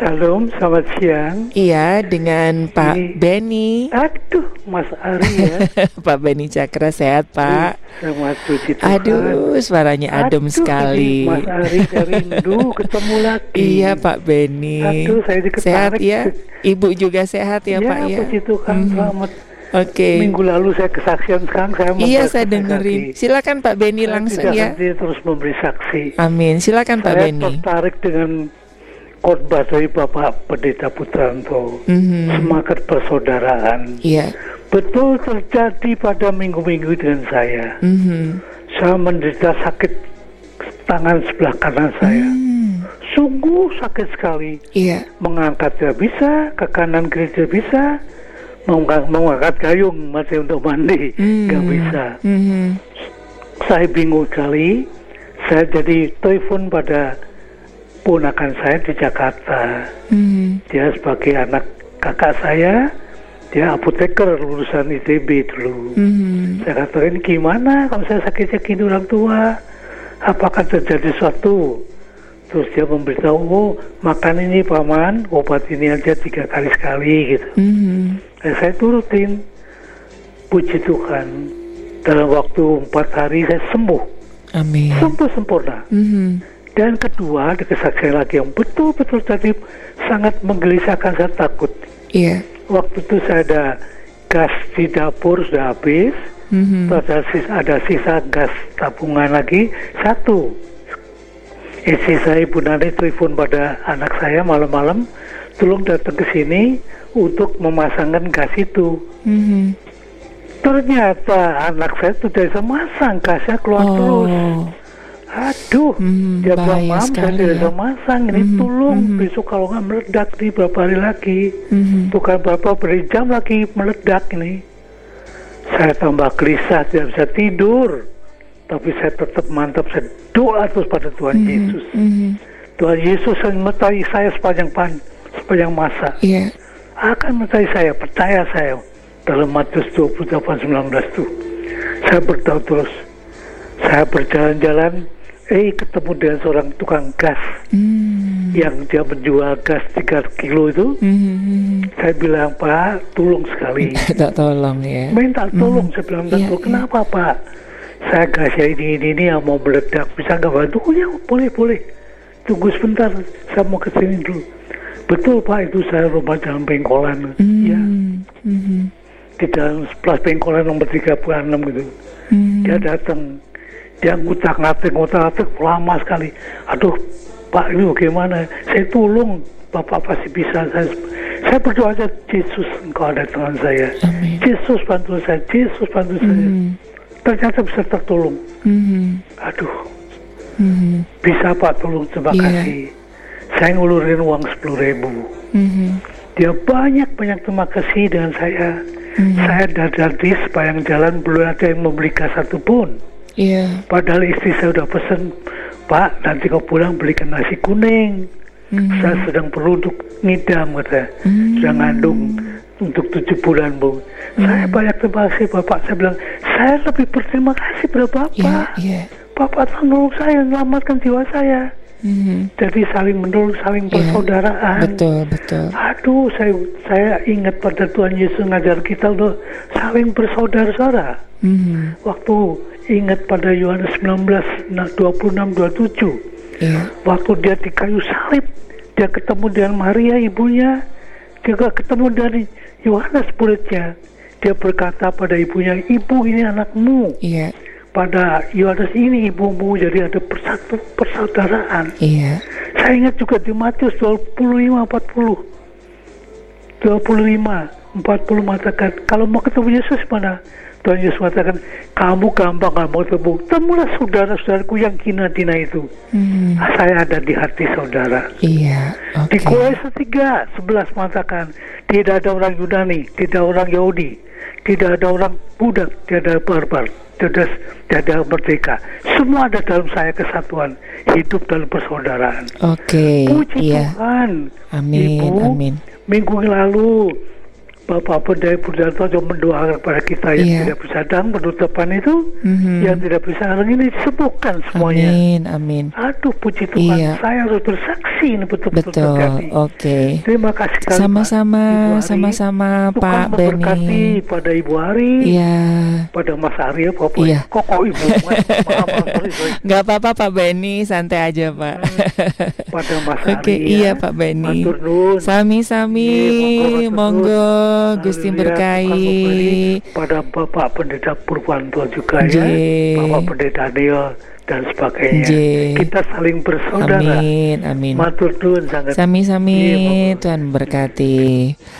Salam, selamat siang. Iya, dengan Pak Ini- Benny. Aduh, Mas Ari ya. Pak Benny Cakra sehat, Pak. Selamat puji Tuhan. Aduh, suaranya adem Aduh, sekali. Mas Ari saya rindu ketemu lagi. Iya, Pak Benny. Aduh, saya jadi Sehat ya? Ibu juga sehat ya, Pak ya? puji Tuhan, Mhm. selamat. Oke. Minggu lalu saya kesaksian sekarang saya mau Iya, saya dengerin. Silakan Pak Benny Saya langsung tidak ya. terus memberi saksi. Amin. Silakan Pak saya Benny. tertarik dengan khotbah dari Bapak Pendeta Putranto. Mhm. Semangat persaudaraan. Iya. Betul terjadi pada minggu-minggu dengan saya. Mhm. Saya menderita sakit tangan sebelah kanan saya. Hmm. Sungguh sakit sekali. Iya. Mengangkat tidak bisa, ke kanan kiri tidak bisa. Mengangkat, mengangkat gayung masih untuk mandi, Hmm. nggak bisa. Mhm. Saya bingung sekali. Saya jadi telepon pada ponakan saya di Jakarta. Mhm. Dia sebagai anak kakak saya, dia apoteker lulusan ITB dulu. Mhm. Saya katakan gimana kalau saya sakitnya gini orang tua, apakah terjadi sesuatu? Terus dia memberitahu, oh makan ini paman, obat ini aja tiga kali sekali gitu. Mhm. Dan saya turutin, puji Tuhan, dalam waktu empat hari saya sembuh, Amin. sembuh sempurna. Mhm. Dan kedua, ada kesaksian lagi yang betul-betul tadi sangat menggelisahkan, saya takut. Iya. Waktu itu saya ada gas di dapur sudah habis, Mhm. Terus ada sisa, ada sisa gas tabungan lagi satu. Istri saya Ibu Nani telepon pada anak saya malam-malam, tolong datang ke sini untuk memasangkan gas itu. Mhm. Ternyata anak saya itu tidak bisa masang, gasnya keluar terus. Aduh, Hmm, dia bilang mam saya tidak ya." bisa masang, ini Mhm, tolong mhm. besok kalau nggak meledak di berapa hari lagi. Mhm. Bukan berapa beri jam lagi meledak ini. Saya tambah gelisah, tidak bisa tidur. Tapi saya tetap mantap, saya doa terus pada Tuhan Yesus. Mhm. Tuhan Yesus yang menyertai saya sepanjang pan, sepanjang masa. Iya. Akan menyertai saya, percaya saya. Dalam Matius 28, 19 itu. Saya berdoa terus. Saya berjalan-jalan, eh ketemu dengan seorang tukang gas. Mhm. Yang dia menjual gas 3 kilo itu. Mhm. Saya bilang, Pak, tolong sekali. Tak tolong ya. minta tolong saya bilang minta Iya, tolong iya. kenapa pak saya gasnya ini ini ini yang mau meledak bisa nggak bantu oh ya boleh boleh tunggu sebentar saya mau ke sini dulu betul pak itu saya rumah jalan pengkolan ya Mhm. Mhm. di dalam sebelah pengkolan nomor 36 gitu Mhm. dia datang dia ngutak ngatik ngutak ngatik lama sekali aduh pak ini bagaimana saya tolong bapak pasti bisa saya saya berdoa aja Yesus engkau ada tangan saya Amin. Yesus bantu saya Yesus bantu saya Mhm. ternyata bisa tertolong. Mhm. Aduh, Mhm. bisa Pak tolong terima Iya. kasih. Saya ngulurin uang sepuluh ribu. Mhm. Dia banyak banyak terima kasih dengan saya. Mhm. Saya dari sepanjang jalan belum ada yang membeli gas satupun. Iya. Padahal istri saya udah pesen, Pak nanti kau pulang belikan nasi kuning. Mhm. Saya sedang perlu untuk ngidam katanya. Hmm. Sudah ngandung untuk tujuh bulan bu. Saya banyak terima kasih Bapak. Saya bilang saya lebih berterima kasih pada Bapak. Iya. Iya. Bapak telah menolong saya, menyelamatkan jiwa saya. Mhm. Jadi saling menolong, saling Iya. persaudaraan. Betul, betul. Aduh, saya saya ingat pada Tuhan Yesus ngajar kita loh, saling bersaudara-saudara. Mhm. Waktu ingat pada Yohanes 19, nah, 26, 27. Iya. Waktu dia di kayu salib, dia ketemu dengan Maria ibunya, dia juga ketemu dari Yohanes muridnya. Dia berkata pada ibunya, ibu ini anakmu. Iya. Pada Yohanes ini ibumu, jadi ada persatu persaudaraan. Iya. Saya ingat juga di Matius 25 40. 25 40 mengatakan kalau mau ketemu Yesus mana? Tuhan Yesus mengatakan kamu gampang nggak mau ketemu. Temulah saudara-saudaraku yang kina-tina itu. Mhm. Saya ada di hati saudara. Iya. Di Oke. Kolose 3 11 mengatakan tidak ada orang Yunani, tidak orang Yahudi, tidak ada orang budak, tidak ada barbar, tidak ada, tidak ada merdeka. Semua ada dalam saya kesatuan, hidup dalam persaudaraan. Oke. Puji Iya. Tuhan. Amin. Ibu, Amin. Minggu lalu Bapak Pendai Purdanto juga mendoakan kepada kita yang Iya. tidak bisa datang penutupan itu, Mhm. yang tidak bisa hari ini disembuhkan semuanya. Amin. Amin. Aduh puji Tuhan, Iya. saya harus bersaksi realisasi ini betul-betul Betul. terjadi. Oke. Terima kasih sekali Pak. Sama-sama, sama-sama Pak Beni. pada Ibu Ari, Iya. pada Mas Arya, Bapak. Iya. Kok kok Ibu? Maaf, maaf, sorry, sorry. Nggak apa-apa Pak Beni, santai aja Pak. Pada Mas Oke, Ari. iya ya. Pak Beni. Matur nuwun. Sami-sami, Iya, monggo Haleluya, Gusti berkahi. pada Bapak Pendeta Purwanto juga ya. Bapak Pendeta Deo dan sebagainya. Nggih. Kita saling bersaudara. Amin, amin. Matur nuwun sangat. Sami-sami. Tuhan berkati.